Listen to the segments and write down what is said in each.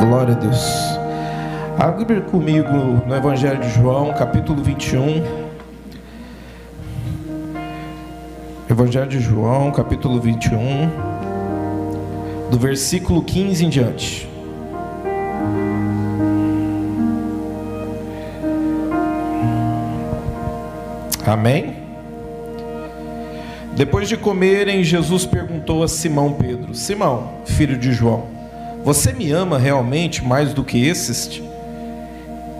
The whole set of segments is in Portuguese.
Glória a Deus. Abre comigo no Evangelho de João, capítulo 21. Evangelho de João, capítulo 21, do versículo 15 em diante. Amém? Depois de comerem, Jesus perguntou a Simão Pedro: Simão, filho de João, você me ama realmente mais do que esses?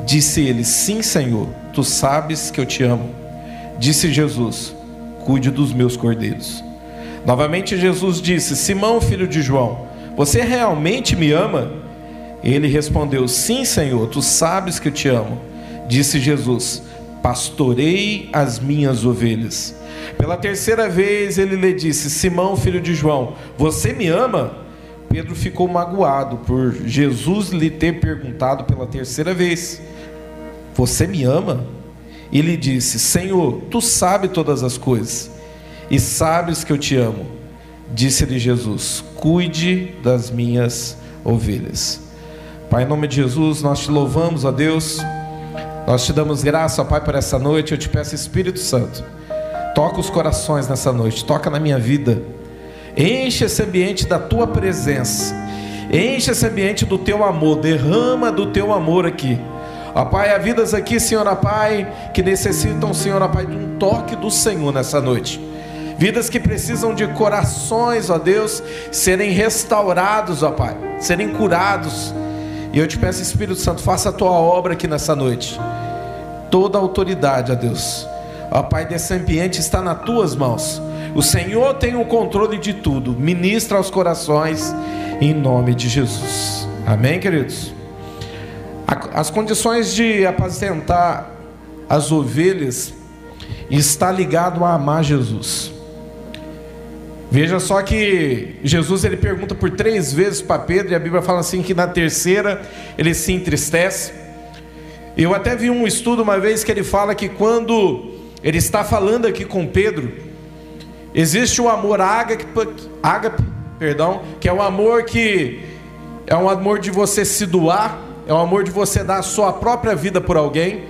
Disse ele: Sim, Senhor, tu sabes que eu te amo. Disse Jesus: Cuide dos meus cordeiros. Novamente Jesus disse: Simão, filho de João, você realmente me ama? Ele respondeu: Sim, Senhor, tu sabes que eu te amo. Disse Jesus: Pastorei as minhas ovelhas. Pela terceira vez ele lhe disse: Simão, filho de João, você me ama? Pedro ficou magoado por Jesus lhe ter perguntado pela terceira vez: Você me ama? E lhe disse: Senhor, tu sabes todas as coisas e sabes que eu te amo. Disse-lhe Jesus: Cuide das minhas ovelhas. Pai, em nome de Jesus, nós te louvamos, ó Deus. Nós te damos graça, ó Pai, por essa noite. Eu te peço, Espírito Santo, toca os corações nessa noite, toca na minha vida. Enche esse ambiente da tua presença. Enche esse ambiente do teu amor. Derrama do teu amor aqui. Ó Pai, há vidas aqui, Senhor, ó Pai, que necessitam, Senhor, ó Pai, de um toque do Senhor nessa noite. Vidas que precisam de corações, ó Deus, serem restaurados, ó Pai, serem curados e eu te peço, Espírito Santo, faça a tua obra aqui nessa noite. Toda a autoridade, ó Deus. Ó Pai, desse ambiente está nas tuas mãos. O Senhor tem o controle de tudo. Ministra aos corações em nome de Jesus. Amém, queridos? As condições de apacentar as ovelhas está ligado a amar Jesus. Veja só que Jesus ele pergunta por três vezes para Pedro e a Bíblia fala assim que na terceira ele se entristece. Eu até vi um estudo uma vez que ele fala que quando ele está falando aqui com Pedro, existe o amor ágape, ágape, perdão, que é o amor que é um amor de você se doar, é um amor de você dar a sua própria vida por alguém,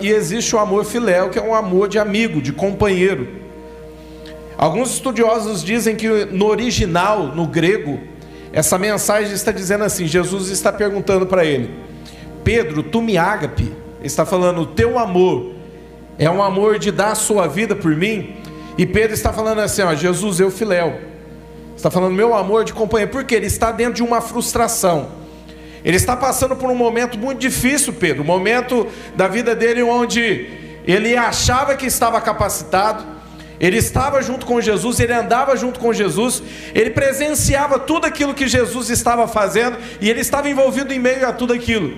e existe o amor filéu, que é um amor de amigo, de companheiro. Alguns estudiosos dizem que no original, no grego, essa mensagem está dizendo assim: Jesus está perguntando para ele, Pedro, tu me ágape, está falando, o teu amor é um amor de dar a sua vida por mim, e Pedro está falando assim: ó, Jesus, eu filéu, está falando meu amor de companhia, porque ele está dentro de uma frustração. Ele está passando por um momento muito difícil, Pedro, um momento da vida dele onde ele achava que estava capacitado, ele estava junto com Jesus, ele andava junto com Jesus, ele presenciava tudo aquilo que Jesus estava fazendo e ele estava envolvido em meio a tudo aquilo.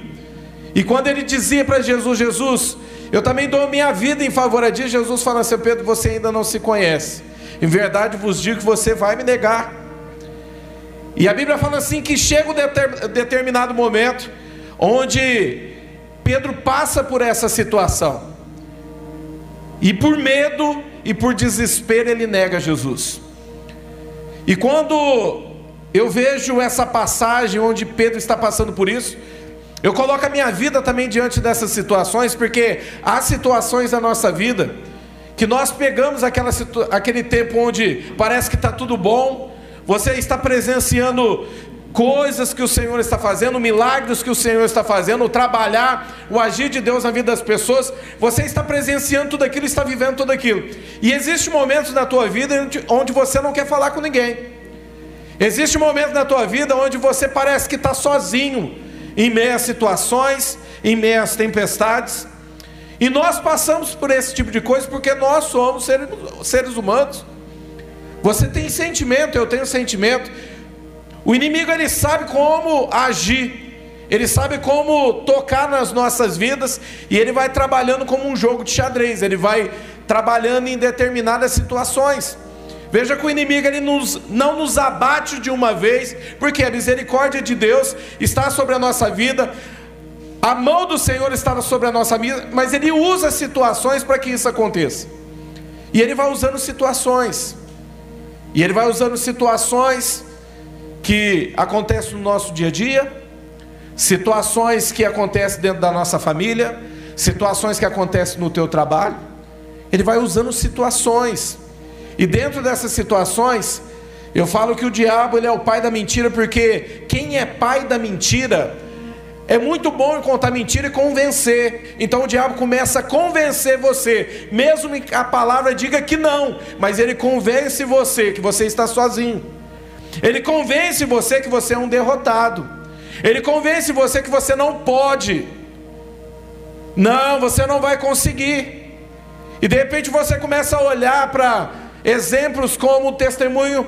E quando ele dizia para Jesus: Jesus, eu também dou minha vida em favor a ti, Jesus fala assim: Pedro, você ainda não se conhece. Em verdade vos digo que você vai me negar. E a Bíblia fala assim: que chega um determinado momento onde Pedro passa por essa situação. E por medo e por desespero ele nega Jesus. E quando eu vejo essa passagem onde Pedro está passando por isso, eu coloco a minha vida também diante dessas situações, porque há situações da nossa vida que nós pegamos aquela, aquele tempo onde parece que está tudo bom, você está presenciando coisas que o Senhor está fazendo, milagres que o Senhor está fazendo, o trabalhar, o agir de Deus na vida das pessoas, você está presenciando tudo aquilo, está vivendo tudo aquilo. E existe momentos na tua vida onde você não quer falar com ninguém. Existe momentos na tua vida onde você parece que está sozinho, em meio a situações, em meio às tempestades. E nós passamos por esse tipo de coisa porque nós somos seres, seres humanos. Você tem sentimento, eu tenho sentimento. O inimigo ele sabe como agir, ele sabe como tocar nas nossas vidas e ele vai trabalhando como um jogo de xadrez, ele vai trabalhando em determinadas situações. Veja que o inimigo ele nos, não nos abate de uma vez, porque a misericórdia de Deus está sobre a nossa vida, a mão do Senhor está sobre a nossa vida, mas ele usa situações para que isso aconteça. E ele vai usando situações, e ele vai usando situações que acontece no nosso dia a dia, situações que acontecem dentro da nossa família, situações que acontecem no teu trabalho. Ele vai usando situações. E dentro dessas situações, eu falo que o diabo ele é o pai da mentira, porque quem é pai da mentira é muito bom em contar mentira e convencer. Então o diabo começa a convencer você, mesmo que a palavra diga que não, mas ele convence você que você está sozinho. Ele convence você que você é um derrotado. Ele convence você que você não pode. Não, você não vai conseguir. E de repente você começa a olhar para exemplos como o testemunho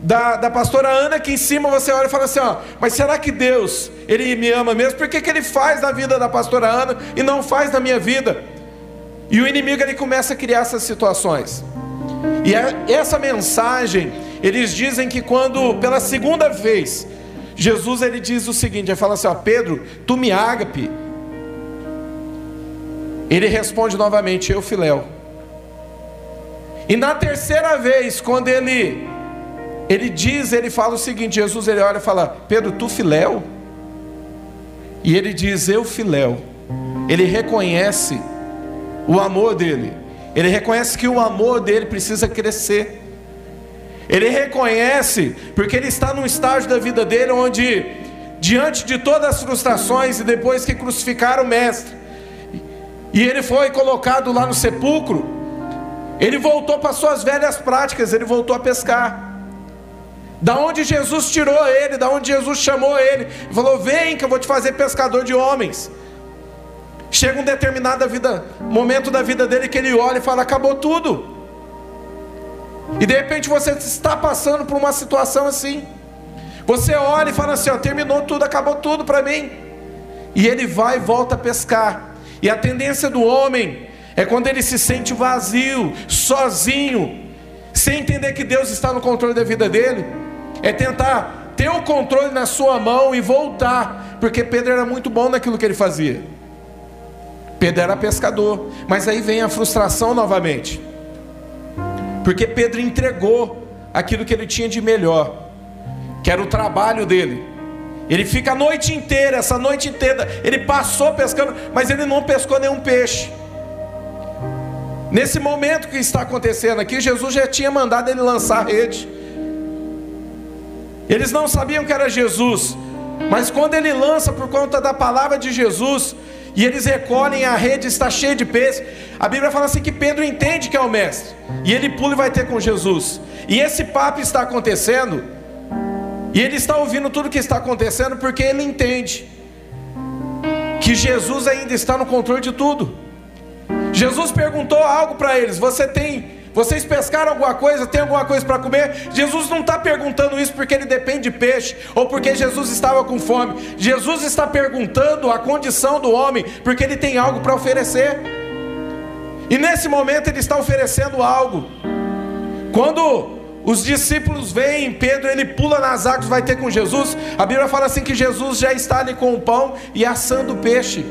da, da pastora Ana, que em cima você olha e fala assim: ó, mas será que Deus, Ele me ama mesmo? Por que, que Ele faz na vida da pastora Ana e não faz na minha vida? E o inimigo ele começa a criar essas situações. E é, essa mensagem, eles dizem que quando, pela segunda vez, Jesus ele diz o seguinte: ele fala assim, ó, Pedro, tu me ágape. Ele responde novamente, eu filéu. E na terceira vez, quando ele ele diz, ele fala o seguinte: Jesus ele olha e fala, Pedro, tu filéu? E ele diz, eu filéu. Ele reconhece o amor dele. Ele reconhece que o amor dele precisa crescer. Ele reconhece, porque ele está num estágio da vida dele onde, diante de todas as frustrações, e depois que crucificaram o Mestre, e ele foi colocado lá no sepulcro, ele voltou para suas velhas práticas, ele voltou a pescar. Da onde Jesus tirou ele, da onde Jesus chamou ele, falou: Vem que eu vou te fazer pescador de homens. Chega um determinado vida, momento da vida dele que ele olha e fala: Acabou tudo. E de repente você está passando por uma situação assim. Você olha e fala assim: ó, terminou tudo, acabou tudo para mim. E ele vai e volta a pescar. E a tendência do homem é quando ele se sente vazio, sozinho, sem entender que Deus está no controle da vida dele é tentar ter o controle na sua mão e voltar, porque Pedro era muito bom naquilo que ele fazia. Pedro era pescador, mas aí vem a frustração novamente, porque Pedro entregou aquilo que ele tinha de melhor, que era o trabalho dele. Ele fica a noite inteira, essa noite inteira, ele passou pescando, mas ele não pescou nenhum peixe. Nesse momento que está acontecendo aqui, Jesus já tinha mandado ele lançar a rede. Eles não sabiam que era Jesus, mas quando ele lança por conta da palavra de Jesus, e eles recolhem, a rede está cheia de peixes. A Bíblia fala assim que Pedro entende que é o mestre, e ele pula e vai ter com Jesus. E esse papo está acontecendo, e ele está ouvindo tudo que está acontecendo porque ele entende que Jesus ainda está no controle de tudo. Jesus perguntou algo para eles: Você tem vocês pescaram alguma coisa? Tem alguma coisa para comer? Jesus não está perguntando isso porque ele depende de peixe ou porque Jesus estava com fome. Jesus está perguntando a condição do homem porque ele tem algo para oferecer. E nesse momento ele está oferecendo algo. Quando os discípulos vêm, Pedro ele pula nas águas, vai ter com Jesus. A Bíblia fala assim que Jesus já está ali com o pão e assando o peixe.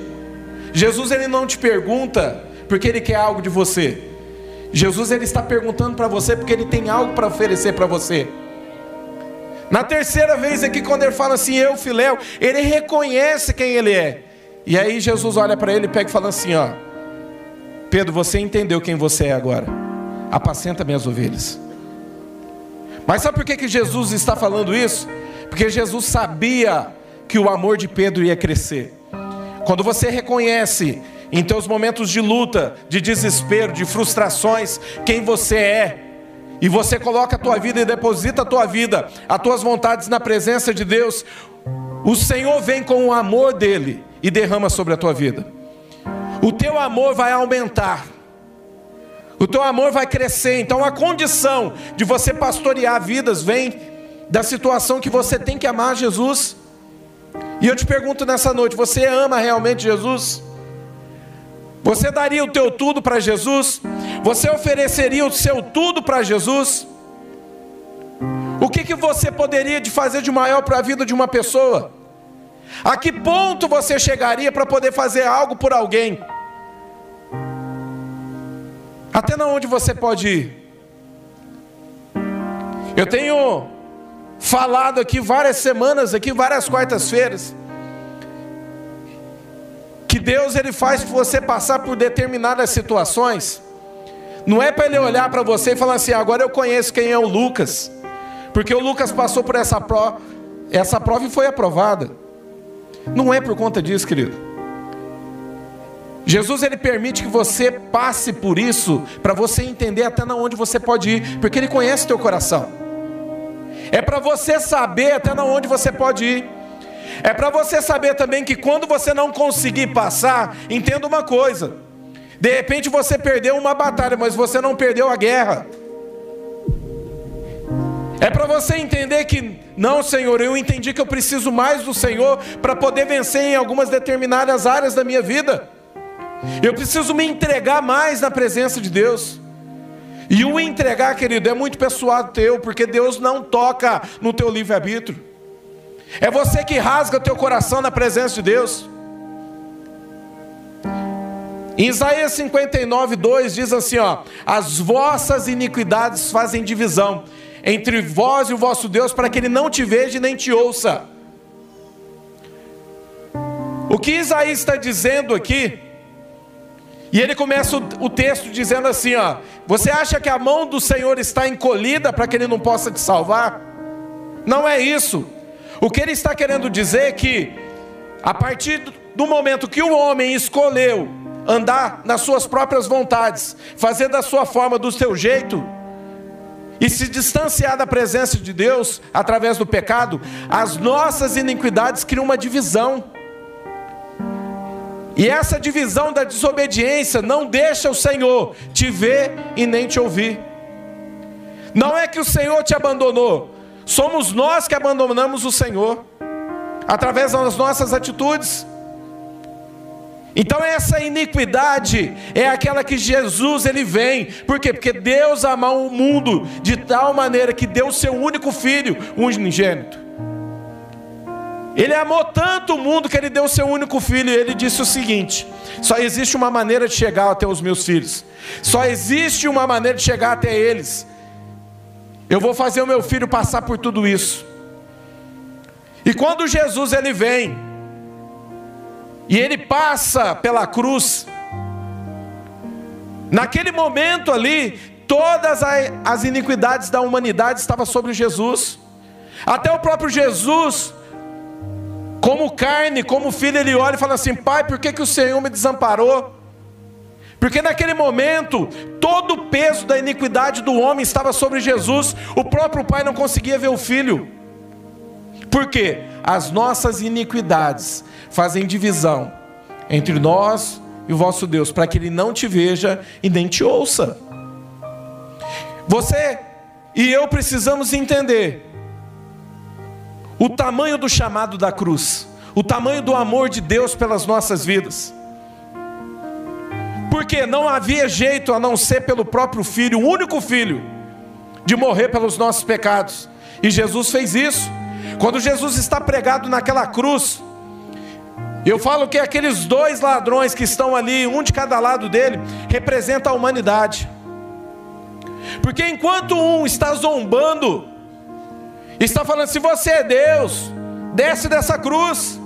Jesus ele não te pergunta porque ele quer algo de você. Jesus ele está perguntando para você porque ele tem algo para oferecer para você. Na terceira vez aqui, quando ele fala assim, eu, Filéu, ele reconhece quem ele é. E aí Jesus olha para ele e pega e fala assim: ó, Pedro, você entendeu quem você é agora. Apacenta minhas ovelhas. Mas sabe por que, que Jesus está falando isso? Porque Jesus sabia que o amor de Pedro ia crescer. Quando você reconhece em teus momentos de luta, de desespero, de frustrações, quem você é. E você coloca a tua vida e deposita a tua vida, as tuas vontades na presença de Deus. O Senhor vem com o amor dele e derrama sobre a tua vida. O teu amor vai aumentar. O teu amor vai crescer. Então a condição de você pastorear vidas vem da situação que você tem que amar Jesus. E eu te pergunto nessa noite, você ama realmente Jesus? Você daria o teu tudo para Jesus? Você ofereceria o seu tudo para Jesus? O que, que você poderia de fazer de maior para a vida de uma pessoa? A que ponto você chegaria para poder fazer algo por alguém? Até na onde você pode ir? Eu tenho falado aqui várias semanas, aqui várias quartas-feiras, que Deus ele faz você passar por determinadas situações, não é para ele olhar para você e falar assim: agora eu conheço quem é o Lucas, porque o Lucas passou por essa prova, essa prova e foi aprovada. Não é por conta disso, querido. Jesus ele permite que você passe por isso para você entender até na onde você pode ir, porque ele conhece teu coração. É para você saber até na onde você pode ir. É para você saber também que quando você não conseguir passar, entenda uma coisa: de repente você perdeu uma batalha, mas você não perdeu a guerra. É para você entender que, não, Senhor, eu entendi que eu preciso mais do Senhor para poder vencer em algumas determinadas áreas da minha vida. Eu preciso me entregar mais na presença de Deus. E o entregar, querido, é muito pessoal teu, porque Deus não toca no teu livre-arbítrio. É você que rasga o teu coração na presença de Deus. Em Isaías 59, 2 diz assim: ó, as vossas iniquidades fazem divisão entre vós e o vosso Deus, para que ele não te veja e nem te ouça. O que Isaías está dizendo aqui, e ele começa o, texto dizendo assim: ó, você acha que a mão do Senhor está encolhida para que ele não possa te salvar? Não é isso. O que ele está querendo dizer é que, a partir do momento que o homem escolheu andar nas suas próprias vontades, fazer da sua forma, do seu jeito, e se distanciar da presença de Deus através do pecado, as nossas iniquidades criam uma divisão. E essa divisão da desobediência não deixa o Senhor te ver e nem te ouvir. Não é que o Senhor te abandonou, somos nós que abandonamos o Senhor, através das nossas atitudes. Então essa iniquidade é aquela que Jesus ele vem. Por quê? Porque Deus amou o mundo de tal maneira que deu o seu único filho, unigênito. Ele amou tanto o mundo que ele deu o seu único filho e ele disse o seguinte: só existe uma maneira de chegar até os meus filhos. Só existe uma maneira de chegar até eles. Eu vou fazer o meu filho passar por tudo isso. E quando Jesus ele vem, e ele passa pela cruz. Naquele momento ali, todas as iniquidades da humanidade estavam sobre Jesus. Até o próprio Jesus, como carne, como filho, ele olha e fala assim: Pai, por que, que o Senhor me desamparou? Porque naquele momento, todo o peso da iniquidade do homem estava sobre Jesus, o próprio pai não conseguia ver o filho. Por quê? As nossas iniquidades fazem divisão entre nós e o vosso Deus, para que ele não te veja e nem te ouça. Você e eu precisamos entender o tamanho do chamado da cruz, o tamanho do amor de Deus pelas nossas vidas. Porque não havia jeito a não ser pelo próprio filho, o único filho, de morrer pelos nossos pecados. E Jesus fez isso. Quando Jesus está pregado naquela cruz, eu falo que aqueles dois ladrões que estão ali, um de cada lado dele, representa a humanidade. Porque enquanto um está zombando, está falando: se você é Deus, desce dessa cruz.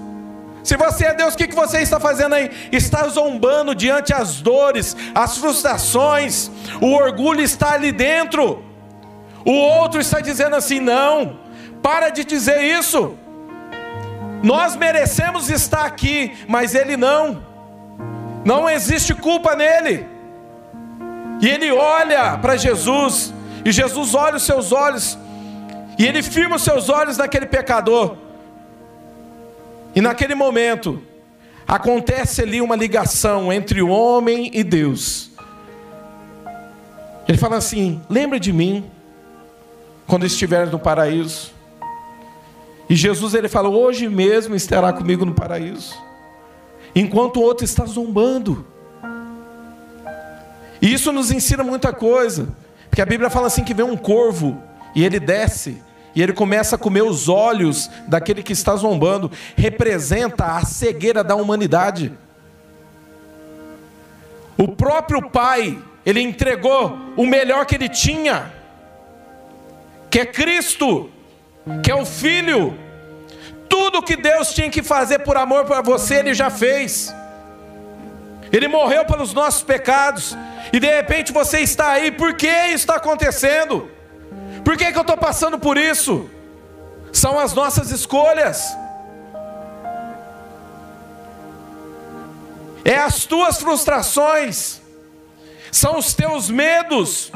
Se você é Deus, o que você está fazendo aí? Está zombando diante as dores, as frustrações, o orgulho está ali dentro. O outro está dizendo assim: não, para de dizer isso. Nós merecemos estar aqui, mas ele não. Não existe culpa nele. E ele olha para Jesus, e Jesus olha os seus olhos, e ele firma os seus olhos naquele pecador. E naquele momento, acontece ali uma ligação entre o homem e Deus. Ele fala assim: lembra de mim, quando estiveres no paraíso. E Jesus ele fala: Hoje mesmo estará comigo no paraíso. Enquanto o outro está zombando. E isso nos ensina muita coisa. Porque a Bíblia fala assim: que vem um corvo e ele desce. E ele começa a comer os olhos daquele que está zombando. Representa a cegueira da humanidade. O próprio Pai, ele entregou o melhor que ele tinha, que é Cristo que é o filho. Tudo que Deus tinha que fazer por amor para você, ele já fez. Ele morreu pelos nossos pecados. E de repente você está aí, por que isso está acontecendo? Por que, que eu estou passando por isso? São as nossas escolhas. É as tuas frustrações. São os teus medos.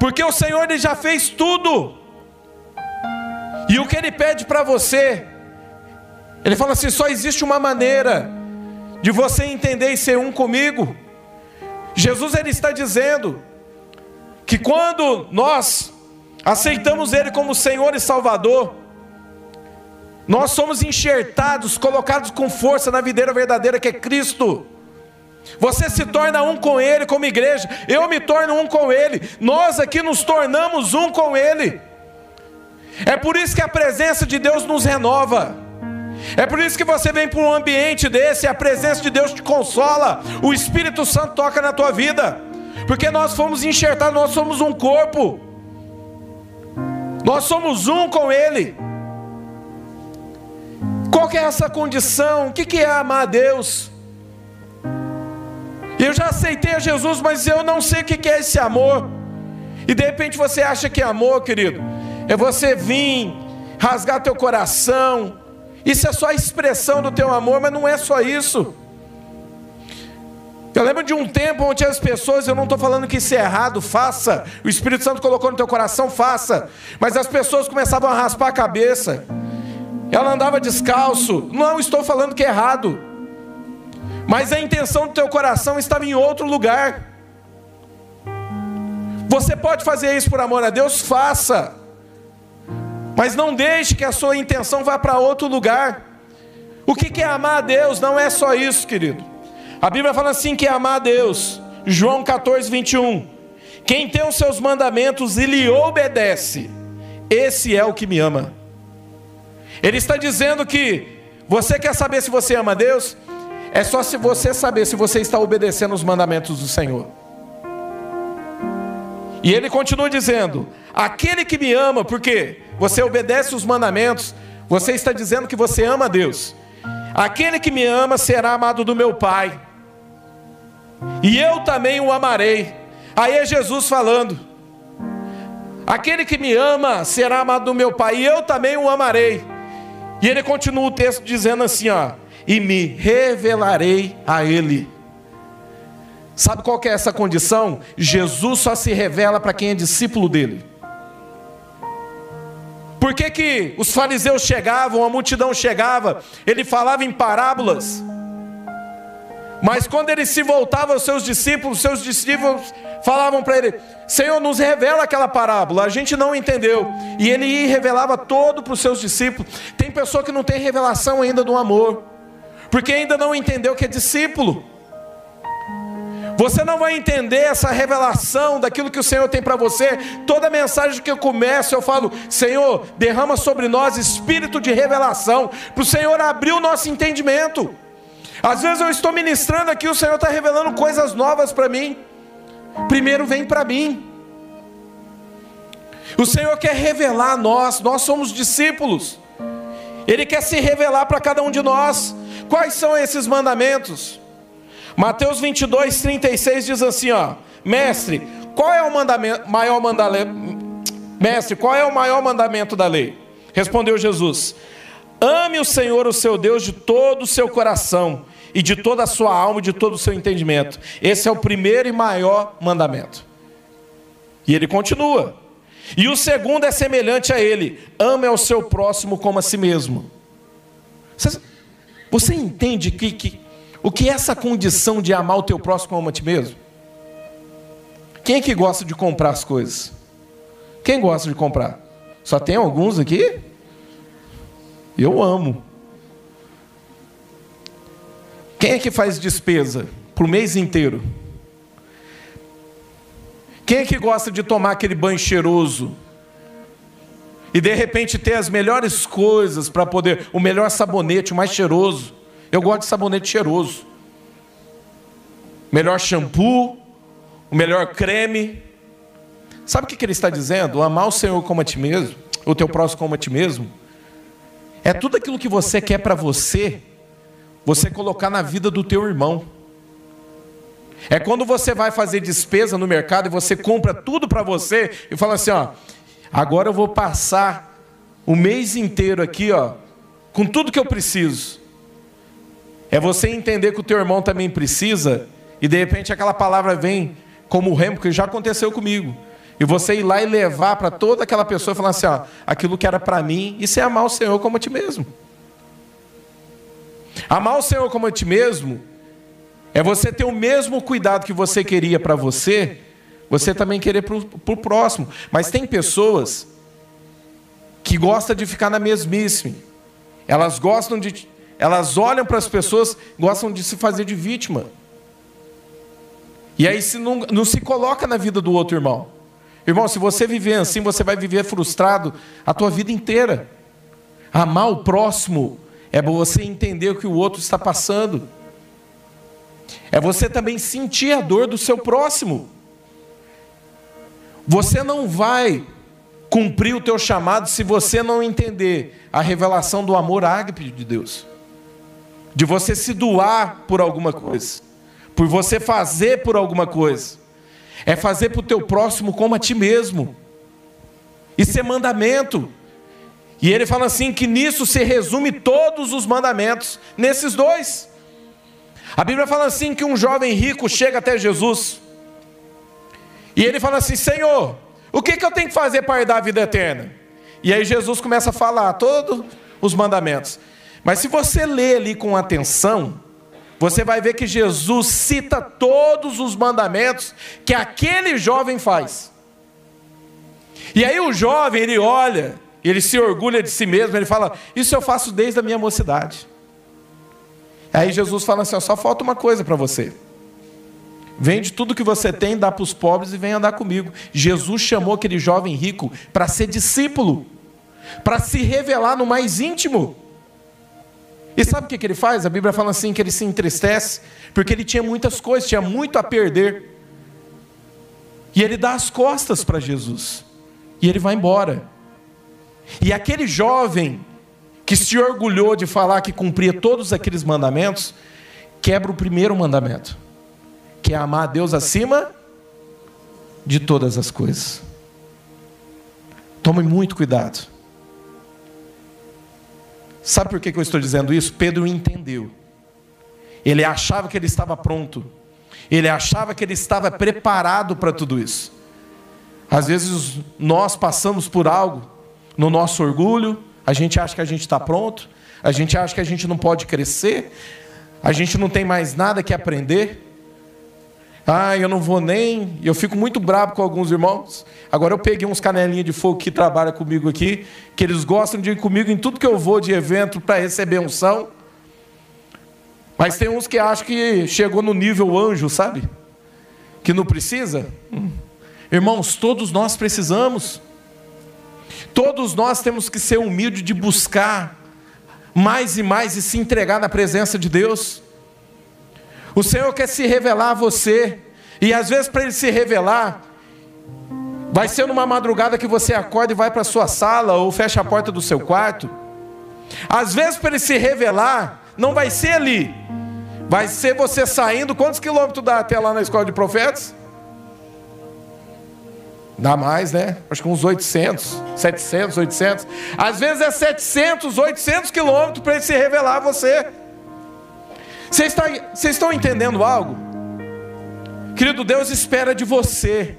Porque o Senhor ele já fez tudo. E o que ele pede para você? Ele fala assim: só existe uma maneira de você entender e ser um comigo. Jesus ele está dizendo que quando nós aceitamos ele como Senhor e Salvador, nós somos enxertados, colocados com força na videira verdadeira que é Cristo. Você se torna um com Ele como igreja, eu me torno um com Ele, nós aqui nos tornamos um com Ele. É por isso que a presença de Deus nos renova. É por isso que você vem para um ambiente desse, a presença de Deus te consola, o Espírito Santo toca na tua vida, porque nós fomos enxertados, nós somos um corpo, nós somos um com Ele. Qual que é essa condição? O que é amar a Deus? Eu já aceitei a Jesus, mas eu não sei o que é esse amor. E de repente você acha que é amor, querido, é você vir rasgar teu coração, isso é só a expressão do teu amor, mas não é só isso. Eu lembro de um tempo onde as pessoas, eu não estou falando que isso é errado, faça. O Espírito Santo colocou no teu coração, faça. Mas as pessoas começavam a raspar a cabeça. Ela andava descalço. Não estou falando que é errado. Mas a intenção do teu coração estava em outro lugar. Você pode fazer isso por amor a Deus? Faça. Mas não deixe que a sua intenção vá para outro lugar. O que é amar a Deus? Não é só isso, querido. A Bíblia fala assim que é amar a Deus. João 14, 21. Quem tem os seus mandamentos e lhe obedece, esse é o que me ama. Ele está dizendo que você quer saber se você ama a Deus? É só se você saber se você está obedecendo os mandamentos do Senhor. E ele continua dizendo: Aquele que me ama, porque você obedece os mandamentos, você está dizendo que você ama a Deus. Aquele que me ama será amado do meu Pai, e eu também o amarei. Aí é Jesus falando: Aquele que me ama será amado do meu Pai, e eu também o amarei. E ele continua o texto dizendo assim: ó, e me revelarei a Ele. Sabe qual é essa condição? Jesus só se revela para quem é discípulo dele. Por que, que os fariseus chegavam, a multidão chegava, ele falava em parábolas, mas quando ele se voltava aos seus discípulos, seus discípulos falavam para ele: Senhor, nos revela aquela parábola, a gente não entendeu. E ele revelava todo para os seus discípulos. Tem pessoa que não tem revelação ainda do amor, porque ainda não entendeu que é discípulo. Você não vai entender essa revelação daquilo que o Senhor tem para você. Toda mensagem que eu começo, eu falo: Senhor, derrama sobre nós espírito de revelação, para o Senhor abrir o nosso entendimento. Às vezes eu estou ministrando aqui, o Senhor está revelando coisas novas para mim. Primeiro vem para mim. O Senhor quer revelar a nós, nós somos discípulos. Ele quer se revelar para cada um de nós. Quais são esses mandamentos? Mateus 22, 36 diz assim: ó, Mestre, qual é o mandamento, maior mandamento? Mestre, qual é o maior mandamento da lei? Respondeu Jesus: Ame o Senhor, o seu Deus, de todo o seu coração, e de toda a sua alma, e de todo o seu entendimento. Esse é o primeiro e maior mandamento. E ele continua. E o segundo é semelhante a ele: ame ao seu próximo como a si mesmo. Você, você entende que, que o que é essa condição de amar o teu próximo como a ti mesmo? Quem é que gosta de comprar as coisas? Quem gosta de comprar? Só tem alguns aqui? Eu amo. Quem é que faz despesa para o mês inteiro? Quem é que gosta de tomar aquele banho cheiroso? E de repente ter as melhores coisas para poder, o melhor sabonete, o mais cheiroso. Eu gosto de sabonete cheiroso. Melhor shampoo, o melhor creme. Sabe o que ele está dizendo? Amar o Senhor como a ti mesmo, o teu próximo como a ti mesmo. É tudo aquilo que você quer para você, você colocar na vida do teu irmão. É quando você vai fazer despesa no mercado e você compra tudo para você e fala assim, ó, agora eu vou passar o mês inteiro aqui, ó, com tudo que eu preciso. É você entender que o teu irmão também precisa e de repente aquela palavra vem como remo, que já aconteceu comigo. E você ir lá e levar para toda aquela pessoa e falar assim, ó, aquilo que era para mim, isso é amar o Senhor como a ti mesmo. Amar o Senhor como a ti mesmo é você ter o mesmo cuidado que você queria para você, você também querer para o próximo. Mas tem pessoas que gostam de ficar na mesmice. Elas gostam de. Elas olham para as pessoas, gostam de se fazer de vítima. E aí se não, não se coloca na vida do outro irmão. Irmão, se você viver assim, você vai viver frustrado a tua vida inteira. Amar o próximo é você entender o que o outro está passando. É você também sentir a dor do seu próximo. Você não vai cumprir o teu chamado se você não entender a revelação do amor ágape de Deus. De você se doar por alguma coisa. Por você fazer por alguma coisa. É fazer para o teu próximo como a ti mesmo. Isso é mandamento. E ele fala assim que nisso se resume todos os mandamentos, nesses dois. A Bíblia fala assim que um jovem rico chega até Jesus. E ele fala assim: Senhor, o que, que eu tenho que fazer para herdar a vida eterna? E aí Jesus começa a falar todos os mandamentos. Mas se você ler ali com atenção, você vai ver que Jesus cita todos os mandamentos que aquele jovem faz. E aí o jovem, ele olha, ele se orgulha de si mesmo, ele fala: Isso eu faço desde a minha mocidade. Aí Jesus fala assim: só falta uma coisa para você. Vende tudo que você tem, dá para os pobres e vem andar comigo. Jesus chamou aquele jovem rico para ser discípulo, para se revelar no mais íntimo. E sabe o que, ele faz? A Bíblia fala assim: que ele se entristece, porque ele tinha muitas coisas, tinha muito a perder. E ele dá as costas para Jesus, e ele vai embora. E aquele jovem que se orgulhou de falar que cumpria todos aqueles mandamentos, quebra o primeiro mandamento, que é amar a Deus acima de todas as coisas. Tome muito cuidado. Sabe por que eu estou dizendo isso? Pedro entendeu. Ele achava que ele estava pronto. Ele achava que ele estava preparado para tudo isso. Às vezes nós passamos por algo no nosso orgulho, a gente acha que a gente está pronto, a gente acha que a gente não pode crescer, a gente não tem mais nada que aprender. Ah, eu não vou nem. Eu fico muito bravo com alguns irmãos. Agora eu peguei uns canelinhos de fogo que trabalham comigo aqui, que eles gostam de ir comigo em tudo que eu vou de evento para receber unção. Mas tem uns que acham que chegou no nível anjo, sabe? Que não precisa. Irmãos, todos nós precisamos. Todos nós temos que ser humildes de buscar mais e mais e se entregar na presença de Deus. O Senhor quer se revelar a você, e às vezes para Ele se revelar, vai ser numa madrugada que você acorda e vai para a sua sala ou fecha a porta do seu quarto. Às vezes para Ele se revelar, não vai ser ali, vai ser você saindo. Quantos quilômetros dá até lá na escola de profetas? Dá mais, né? Acho que uns 800, 700, 800. Às vezes é 700, 800 quilômetros para ele se revelar a você. Vocês, está, vocês estão entendendo algo? Querido Deus espera de você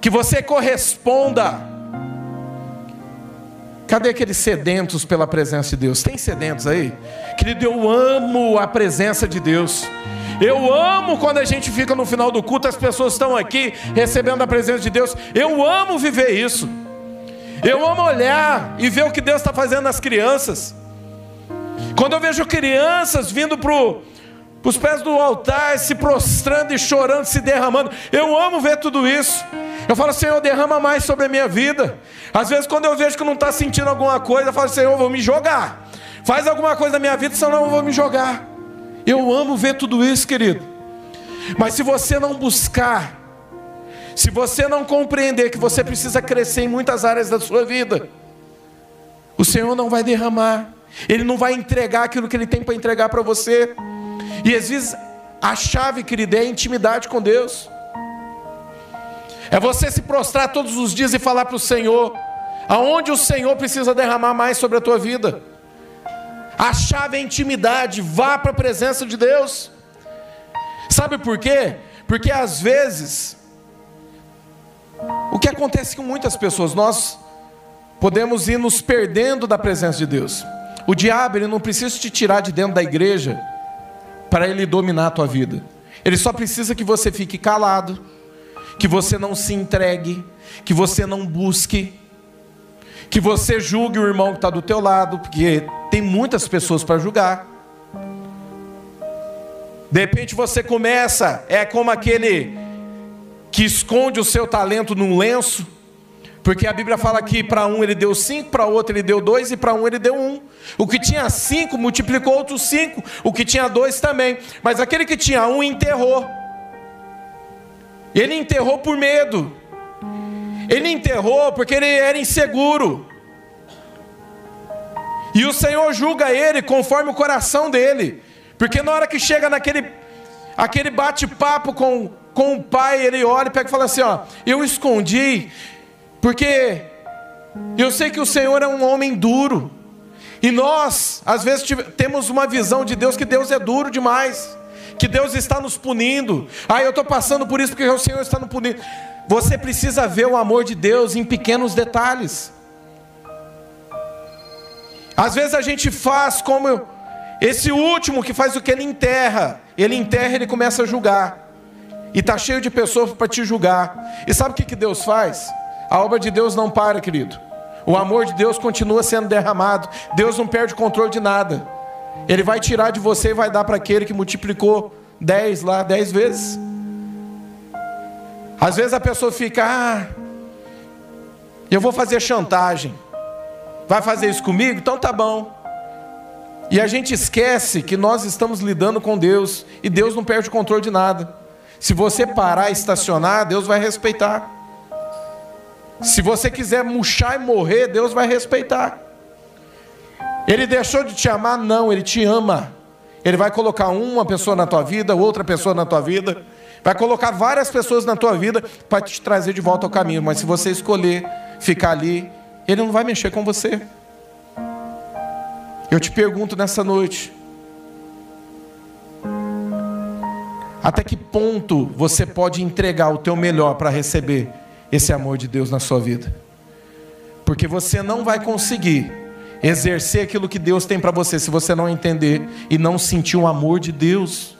que você corresponda. Cadê aqueles sedentos pela presença de Deus? Tem sedentos aí? Querido, eu amo a presença de Deus. Eu amo quando a gente fica no final do culto, as pessoas estão aqui recebendo a presença de Deus. Eu amo viver isso. Eu amo olhar e ver o que Deus está fazendo nas crianças. Quando eu vejo crianças vindo para os pés do altar, se prostrando e chorando, se derramando, eu amo ver tudo isso. Eu falo, Senhor, derrama mais sobre a minha vida. Às vezes, quando eu vejo que não está sentindo alguma coisa, eu falo, Senhor, eu vou me jogar. Faz alguma coisa na minha vida, senão eu vou me jogar. Eu amo ver tudo isso, querido. Mas se você não buscar, se você não compreender que você precisa crescer em muitas áreas da sua vida, o Senhor não vai derramar, Ele não vai entregar aquilo que Ele tem para entregar para você. E às vezes A chave, querido, é a intimidade com Deus. É você se prostrar todos os dias e falar para o Senhor aonde o Senhor precisa derramar mais sobre a tua vida. A chave é a intimidade, vá para a presença de Deus. Sabe por quê? Porque às vezes o que acontece com muitas pessoas, nós podemos ir nos perdendo da presença de Deus. O diabo, ele não precisa te tirar de dentro da igreja para ele dominar a tua vida. Ele só precisa que você fique calado, que você não se entregue, que você não busque, que você julgue o irmão que está do teu lado, porque tem muitas pessoas para julgar. De repente você começa, é como aquele que esconde o seu talento num lenço, porque a Bíblia fala que para um ele deu cinco, para outro ele deu dois e para um ele deu um. O que tinha cinco multiplicou outros cinco, o que tinha dois também. Mas aquele que tinha um enterrou. Ele enterrou por medo. Ele enterrou porque ele era inseguro. E o Senhor julga ele conforme o coração dele. Porque na hora que chega naquele aquele bate-papo com, com o pai, ele olha e pega e fala assim: Ó, eu escondi, porque eu sei que o Senhor é um homem duro. E nós, às vezes, temos uma visão de Deus que Deus é duro demais, que Deus está nos punindo. Ah, eu estou passando por isso porque o Senhor está nos punindo. Você precisa ver o amor de Deus em pequenos detalhes. Às vezes a gente faz como esse último que faz o que ele enterra. Ele enterra, ele começa a julgar. E está cheio de pessoas para te julgar. E sabe o que, que Deus faz? A obra de Deus não para, querido. O amor de Deus continua sendo derramado. Deus não perde o controle de nada. Ele vai tirar de você e vai dar para aquele que multiplicou dez lá, dez vezes. Às vezes a pessoa fica, ah, eu vou fazer chantagem. Vai fazer isso comigo? Então tá bom. E a gente esquece que nós estamos lidando com Deus e Deus não perde o controle de nada. Se você parar e estacionar, Deus vai respeitar. Se você quiser murchar e morrer, Deus vai respeitar. Ele deixou de te amar? Não, ele te ama. Ele vai colocar uma pessoa na tua vida, outra pessoa na tua vida, vai colocar várias pessoas na tua vida para te trazer de volta ao caminho. Mas se você escolher ficar ali, ele não vai mexer com você. Eu te pergunto nessa noite: até que ponto você pode entregar o teu melhor para receber esse amor de Deus na sua vida. Porque você não vai conseguir exercer aquilo que Deus tem para você se você não entender e não sentir o amor de Deus.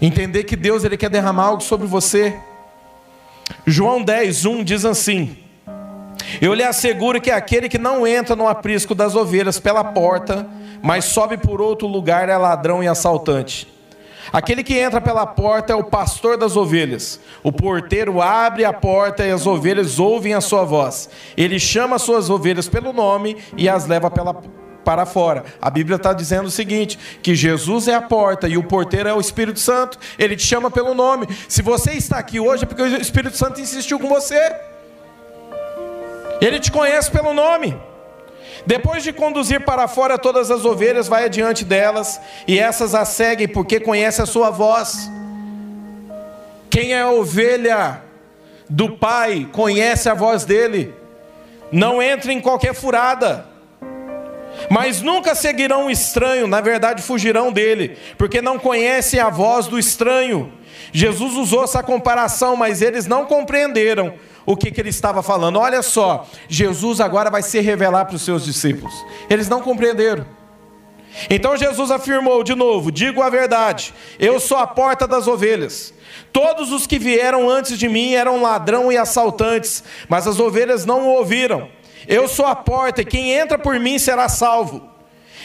Entender que Deus ele quer derramar algo sobre você. João 10, 1 diz assim: Eu lhe asseguro que aquele que não entra no aprisco das ovelhas pela porta, mas sobe por outro lugar é ladrão e assaltante. Aquele que entra pela porta é o pastor das ovelhas. O porteiro abre a porta e as ovelhas ouvem a sua voz. Ele chama as suas ovelhas pelo nome e as leva pela, para fora. A Bíblia está dizendo o seguinte: que Jesus é a porta e o porteiro é o Espírito Santo. Ele te chama pelo nome. Se você está aqui hoje é porque o Espírito Santo insistiu com você. Ele te conhece pelo nome. Depois de conduzir para fora todas as ovelhas, vai adiante delas, e essas as seguem, porque conhece a sua voz. Quem é a ovelha do Pai conhece a voz dele. Não entre em qualquer furada. Mas nunca seguirão o estranho, na verdade fugirão dele, porque não conhecem a voz do estranho. Jesus usou essa comparação, mas eles não compreenderam o que, que ele estava falando. Olha só, Jesus agora vai se revelar para os seus discípulos. Eles não compreenderam. Então Jesus afirmou de novo: digo a verdade, eu sou a porta das ovelhas. Todos os que vieram antes de mim eram ladrão e assaltantes, mas as ovelhas não o ouviram. Eu sou a porta, e quem entra por mim será salvo.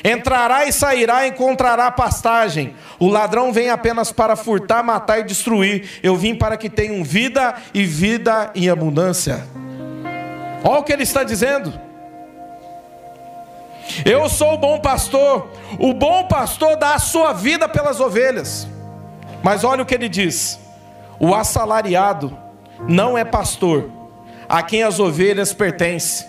Entrará e sairá encontrará pastagem. O ladrão vem apenas para furtar, matar e destruir. Eu vim para que tenham vida e vida em abundância. Olha o que ele está dizendo. Eu sou o bom pastor. O bom pastor dá a sua vida pelas ovelhas. Mas olha o que ele diz: o assalariado não é pastor, a quem as ovelhas pertencem.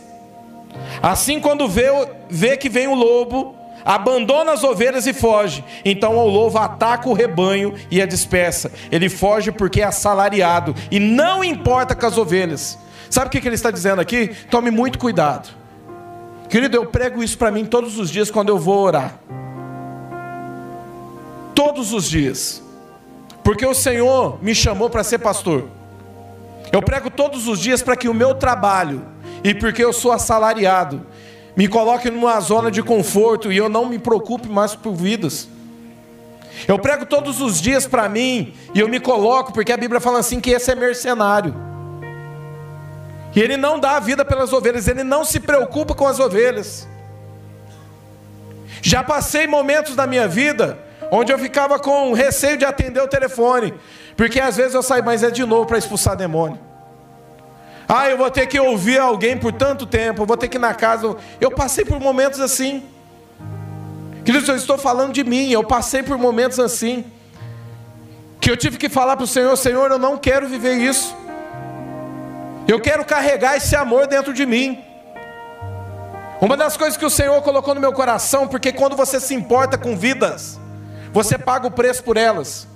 Assim, quando vê, vê que vem o lobo, abandona as ovelhas e foge. Então o lobo ataca o rebanho e a dispersa. Ele foge porque é assalariado e não importa com as ovelhas. Sabe o que ele está dizendo aqui? Tome muito cuidado. Querido, eu prego isso para mim todos os dias quando eu vou orar. Todos os dias. Porque o Senhor me chamou para ser pastor. Eu prego todos os dias para que o meu trabalho, e porque eu sou assalariado, me coloque numa zona de conforto e eu não me preocupe mais por vidas. Eu prego todos os dias para mim e eu me coloco, porque a Bíblia fala assim que esse é mercenário. E ele não dá a vida pelas ovelhas, ele não se preocupa com as ovelhas. Já passei momentos da minha vida onde eu ficava com receio de atender o telefone, porque às vezes eu saio, mas é de novo para expulsar demônio. Ah, eu vou ter que ouvir alguém por tanto tempo, eu vou ter que ir na casa. Eu passei por momentos assim. Queridos, eu estou falando de mim, eu passei por momentos assim. Que eu tive que falar para o Senhor: Senhor, eu não quero viver isso. Eu quero carregar esse amor dentro de mim. Uma das coisas que o Senhor colocou no meu coração, porque quando você se importa com vidas, você paga o preço por elas.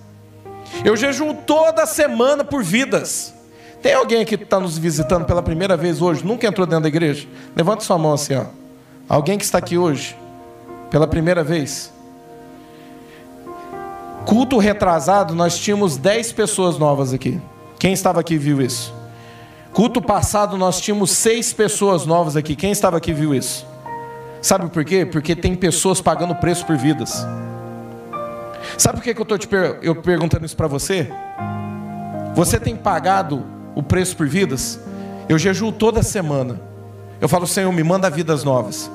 Eu jejuo toda semana por vidas. Tem alguém aqui que está nos visitando pela primeira vez hoje, nunca entrou dentro da igreja? Levanta sua mão assim, ó. Alguém que está aqui hoje, pela primeira vez. Culto retrasado, nós tínhamos 10 pessoas novas aqui. Quem estava aqui viu isso? Culto passado nós tínhamos seis pessoas novas aqui. Quem estava aqui viu isso? Sabe por quê? Porque tem pessoas pagando preço por vidas. Sabe por que, que eu estou te per eu perguntando isso para você? Você tem pagado o preço por vidas? Eu jejuo toda semana. Eu falo, Senhor, me manda vidas novas.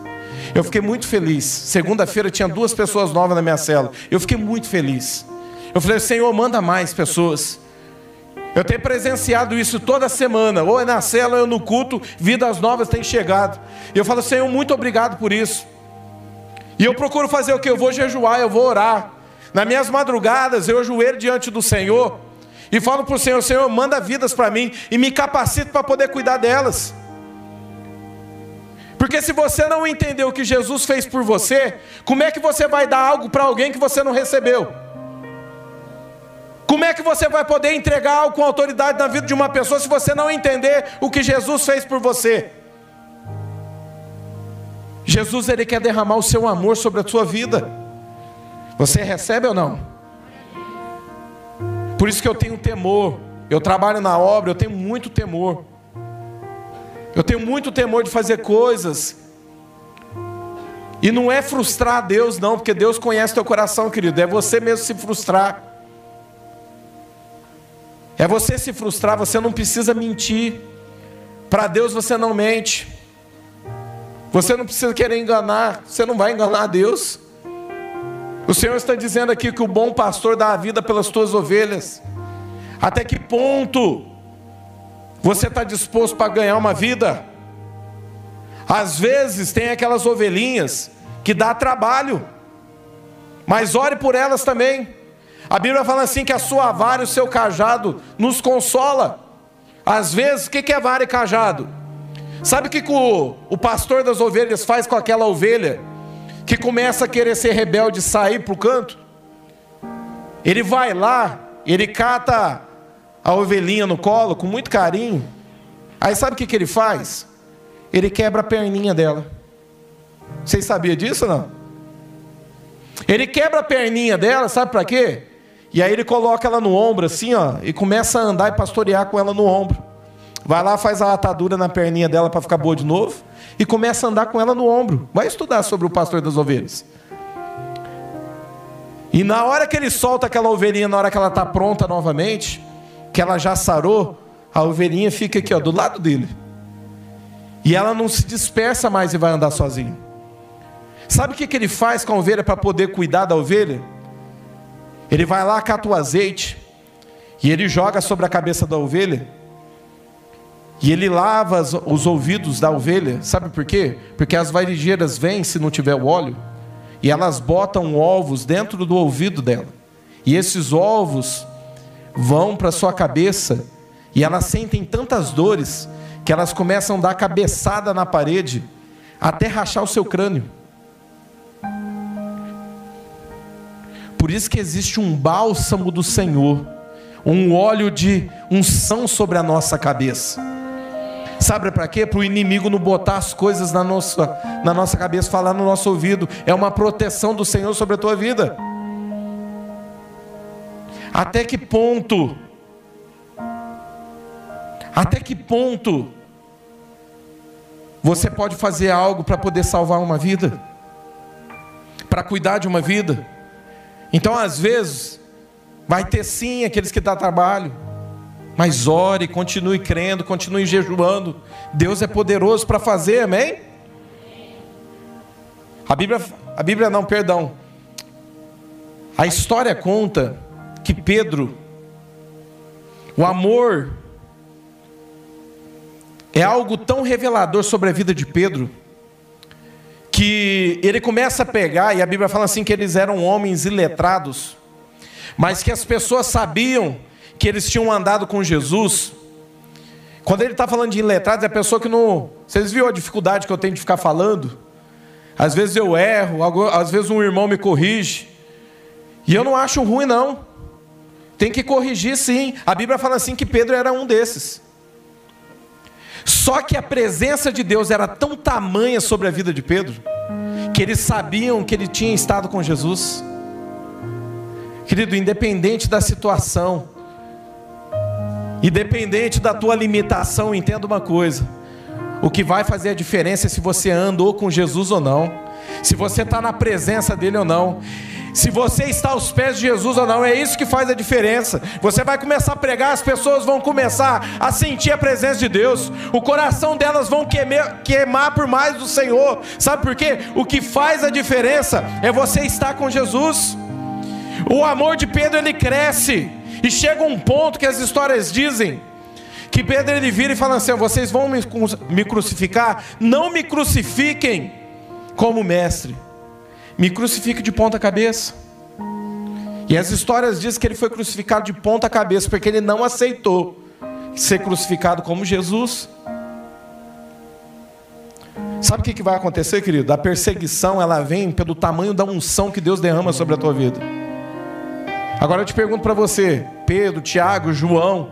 Eu fiquei muito feliz. Segunda-feira tinha duas pessoas novas na minha cela. Eu fiquei muito feliz. Eu falei, Senhor, manda mais pessoas. Eu tenho presenciado isso toda semana, ou é na cela ou no culto, vidas novas têm chegado. E eu falo, Senhor, muito obrigado por isso. E eu procuro fazer o que? Eu vou jejuar, eu vou orar. Nas minhas madrugadas, eu ajoelho diante do Senhor e falo para o Senhor: Senhor, manda vidas para mim e me capacito para poder cuidar delas. Porque se você não entender o que Jesus fez por você, como é que você vai dar algo para alguém que você não recebeu? Como é que você vai poder entregar algo com autoridade na vida de uma pessoa se você não entender o que Jesus fez por você? Jesus ele quer derramar o seu amor sobre a sua vida. Você recebe ou não? Por isso que eu tenho temor. Eu trabalho na obra, eu tenho muito temor. Eu tenho muito temor de fazer coisas. E não é frustrar Deus, não, porque Deus conhece teu coração, querido. É você mesmo se frustrar. É você se frustrar, você não precisa mentir. Para Deus você não mente. Você não precisa querer enganar, você não vai enganar Deus. O Senhor está dizendo aqui que o bom pastor dá a vida pelas tuas ovelhas. Até que ponto você está disposto para ganhar uma vida? Às vezes tem aquelas ovelhinhas que dá trabalho, mas ore por elas também. A Bíblia fala assim que a sua vara e o seu cajado nos consola. Às vezes, o que é vara e cajado? Sabe o que o, o pastor das ovelhas faz com aquela ovelha que começa a querer ser rebelde sair para o canto? Ele vai lá, ele cata a ovelhinha no colo com muito carinho. Aí sabe o que, que ele faz? Ele quebra a perninha dela. Vocês sabiam disso ou não? Ele quebra a perninha dela, sabe para quê? E aí ele coloca ela no ombro, assim, ó, e começa a andar e pastorear com ela no ombro. Vai lá, faz a atadura na perninha dela para ficar boa de novo, e começa a andar com ela no ombro. Vai estudar sobre o pastor das ovelhas. E na hora que ele solta aquela ovelhinha, na hora que ela está pronta novamente, que ela já sarou, a ovelhinha fica aqui, ó, do lado dele. E ela não se dispersa mais e vai andar sozinha. Sabe o que, que ele faz com a ovelha para poder cuidar da ovelha? Ele vai lá, cata o azeite, e ele joga sobre a cabeça da ovelha, e ele lava os ouvidos da ovelha, sabe por quê? Porque as varijeiras vêm se não tiver o óleo, e elas botam ovos dentro do ouvido dela, e esses ovos vão para sua cabeça, e elas sentem tantas dores, que elas começam a dar cabeçada na parede, até rachar o seu crânio. Por isso que existe um bálsamo do Senhor, um óleo de unção sobre a nossa cabeça. Sabe para quê? Para o inimigo não botar as coisas na nossa, na nossa cabeça, falar no nosso ouvido. É uma proteção do Senhor sobre a tua vida. Até que ponto? Até que ponto você pode fazer algo para poder salvar uma vida? Para cuidar de uma vida? Então, às vezes, vai ter sim aqueles que dão trabalho, mas ore, continue crendo, continue jejuando. Deus é poderoso para fazer, amém? A Bíblia, a Bíblia não, perdão. A história conta que Pedro, o amor é algo tão revelador sobre a vida de Pedro, que ele começa a pegar, e a Bíblia fala assim: que eles eram homens iletrados, mas que as pessoas sabiam que eles tinham andado com Jesus. Quando ele está falando de iletrados, é a pessoa que não. Vocês viram a dificuldade que eu tenho de ficar falando? Às vezes eu erro, às vezes um irmão me corrige. E eu não acho ruim, não. Tem que corrigir sim. A Bíblia fala assim que Pedro era um desses. Só que a presença de Deus era tão tamanha sobre a vida de Pedro, que eles sabiam que ele tinha estado com Jesus. Querido, independente da situação, independente da tua limitação, entenda uma coisa: o que vai fazer a diferença é se você andou com Jesus ou não, se você está na presença dele ou não. Se você está aos pés de Jesus ou não, é isso que faz a diferença. Você vai começar a pregar, as pessoas vão começar a sentir a presença de Deus, o coração delas vão queimar, queimar por mais do Senhor. Sabe por quê? O que faz a diferença é você estar com Jesus. O amor de Pedro ele cresce e chega um ponto que as histórias dizem que Pedro ele vira e fala assim: vocês vão me crucificar? Não me crucifiquem como mestre me crucifique de ponta cabeça. E as histórias dizem que ele foi crucificado de ponta cabeça porque ele não aceitou ser crucificado como Jesus. Sabe o que vai acontecer, querido? A perseguição ela vem pelo tamanho da unção que Deus derrama sobre a tua vida. Agora eu te pergunto para você, Pedro, Tiago, João,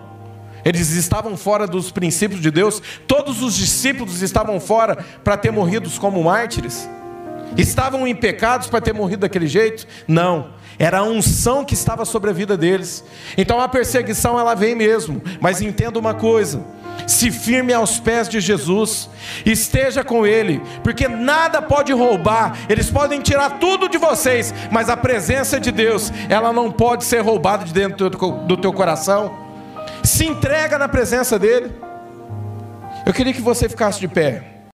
eles estavam fora dos princípios de Deus? Todos os discípulos estavam fora para ter morrido como mártires? Estavam em pecados para ter morrido daquele jeito? Não. Era a unção que estava sobre a vida deles. Então a perseguição ela vem mesmo. Mas entenda uma coisa: se firme aos pés de Jesus, esteja com Ele, porque nada pode roubar, eles podem tirar tudo de vocês, mas a presença de Deus, ela não pode ser roubada de dentro do teu coração. Se entrega na presença dEle. Eu queria que você ficasse de pé.